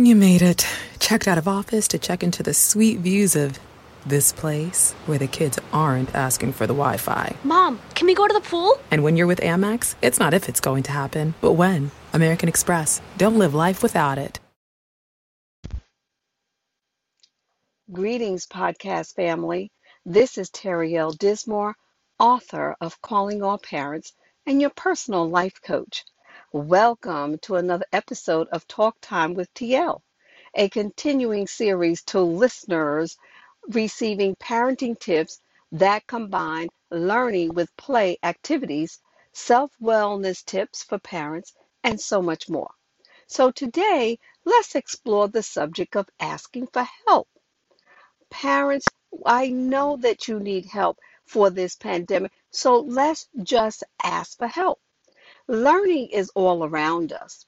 You made it. Checked out of office to check into the sweet views of this place where the kids aren't asking for the Wi Fi. Mom, can we go to the pool? And when you're with Amex, it's not if it's going to happen, but when. American Express. Don't live life without it. Greetings, podcast family. This is Terry L. Dismore, author of Calling All Parents and your personal life coach. Welcome to another episode of Talk Time with TL, a continuing series to listeners receiving parenting tips that combine learning with play activities, self wellness tips for parents, and so much more. So today, let's explore the subject of asking for help. Parents, I know that you need help for this pandemic, so let's just ask for help. Learning is all around us.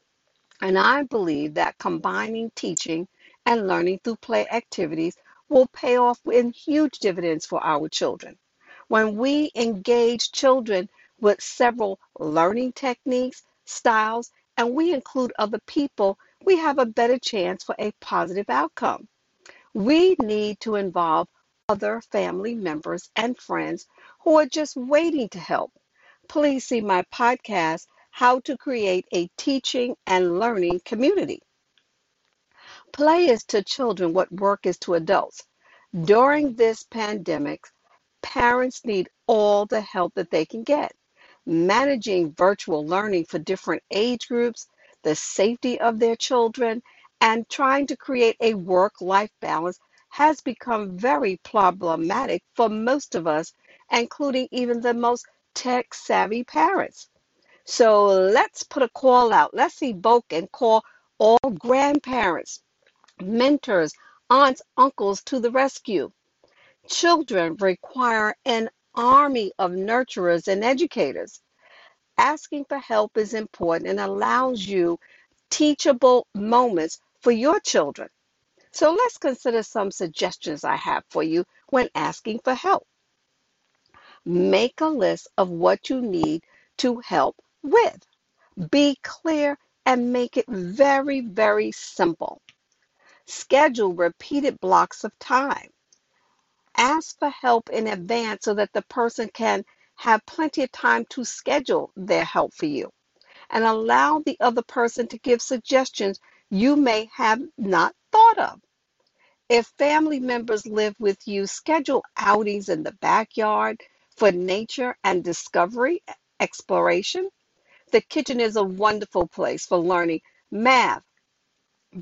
And I believe that combining teaching and learning through play activities will pay off in huge dividends for our children. When we engage children with several learning techniques, styles, and we include other people, we have a better chance for a positive outcome. We need to involve other family members and friends who are just waiting to help please see my podcast, How to Create a Teaching and Learning Community. Play is to children what work is to adults. During this pandemic, parents need all the help that they can get. Managing virtual learning for different age groups, the safety of their children, and trying to create a work life balance has become very problematic for most of us, including even the most tech savvy parents. So let's put a call out. Let's evoke and call all grandparents, mentors, aunts, uncles to the rescue. Children require an army of nurturers and educators. Asking for help is important and allows you teachable moments for your children. So let's consider some suggestions I have for you when asking for help. Make a list of what you need to help with. Be clear and make it very, very simple. Schedule repeated blocks of time. Ask for help in advance so that the person can have plenty of time to schedule their help for you. And allow the other person to give suggestions you may have not thought of. If family members live with you, schedule outings in the backyard for nature and discovery, exploration. The kitchen is a wonderful place for learning math,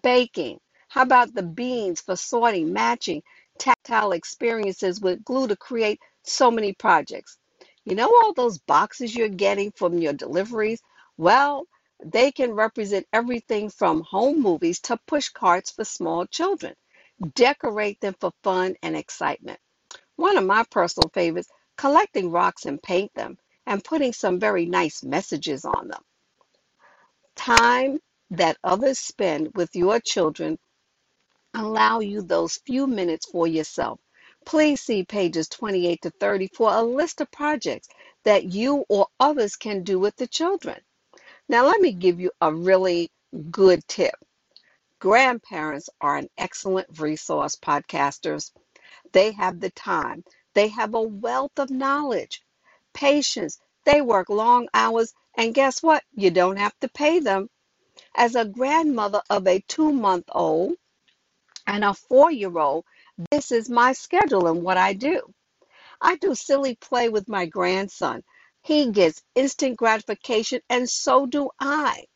baking. How about the beans for sorting, matching, tactile experiences with glue to create so many projects? You know all those boxes you're getting from your deliveries? Well, they can represent everything from home movies to push carts for small children. Decorate them for fun and excitement. One of my personal favorites collecting rocks and paint them, and putting some very nice messages on them. Time that others spend with your children allow you those few minutes for yourself. Please see pages 28 to 30 for a list of projects that you or others can do with the children. Now, let me give you a really good tip. Grandparents are an excellent resource, podcasters. They have the time, they have a wealth of knowledge, patience. They work long hours, and guess what? You don't have to pay them. As a grandmother of a two month old and a four year old, this is my schedule and what I do. I do silly play with my grandson. He gets instant gratification, and so do I.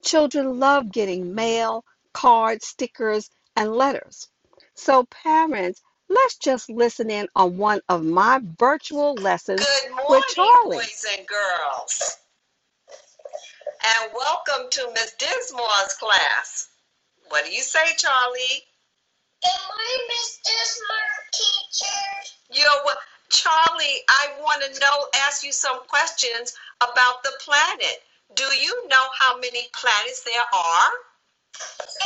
Children love getting mail, cards, stickers, and letters. So, parents, Let's just listen in on one of my virtual lessons Good with morning, Charlie. boys and girls, and welcome to Miss Dismore's class. What do you say, Charlie? Good morning, Miss Dismore, teacher. Yo, what- Charlie, I want to know, ask you some questions about the planet. Do you know how many planets there are?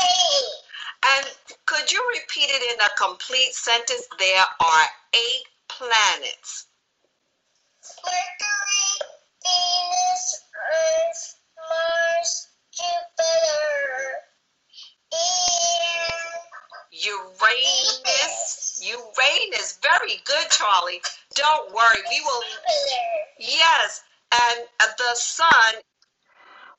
Eight. And could you repeat it in a complete sentence? There are eight planets. Mercury, Venus, Earth, Mars, Jupiter, Uranus. Uranus. Very good, Charlie. Don't worry. We will. Yes. And the sun.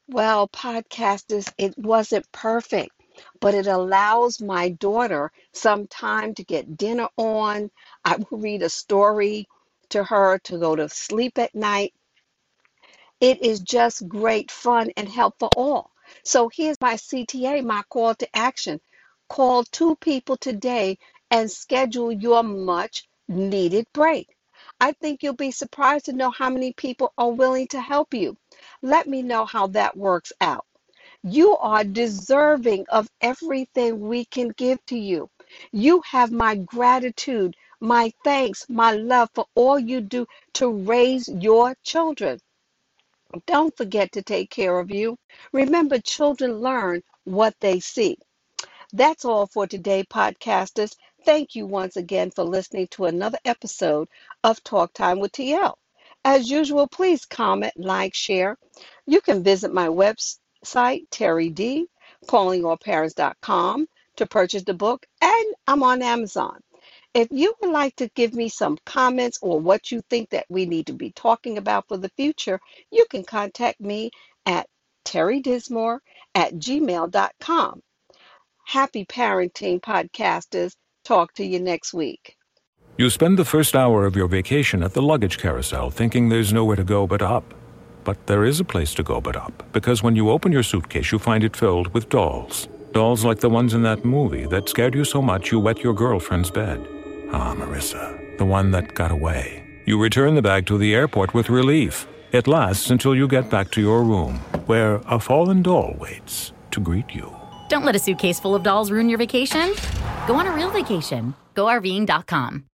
Well, podcasters, it wasn't perfect, but it allows my daughter some time to get dinner on. I will read a story to her to go to sleep at night. It is just great fun and help for all. So here's my CTA, my call to action. Call two people today and schedule your much needed break. I think you'll be surprised to know how many people are willing to help you. Let me know how that works out. You are deserving of everything we can give to you. You have my gratitude, my thanks, my love for all you do to raise your children. Don't forget to take care of you. Remember, children learn what they see. That's all for today, podcasters. Thank you once again for listening to another episode of Talk Time with TL. As usual, please comment, like, share. You can visit my website, Terry D, callingallparents.com to purchase the book, and I'm on Amazon. If you would like to give me some comments or what you think that we need to be talking about for the future, you can contact me at terrydismore at gmail.com. Happy parenting, podcasters. Talk to you next week. You spend the first hour of your vacation at the luggage carousel thinking there's nowhere to go but up. But there is a place to go but up, because when you open your suitcase, you find it filled with dolls. Dolls like the ones in that movie that scared you so much you wet your girlfriend's bed. Ah, Marissa, the one that got away. You return the bag to the airport with relief. It lasts until you get back to your room, where a fallen doll waits to greet you. Don't let a suitcase full of dolls ruin your vacation. Go on a real vacation. GoRVing.com.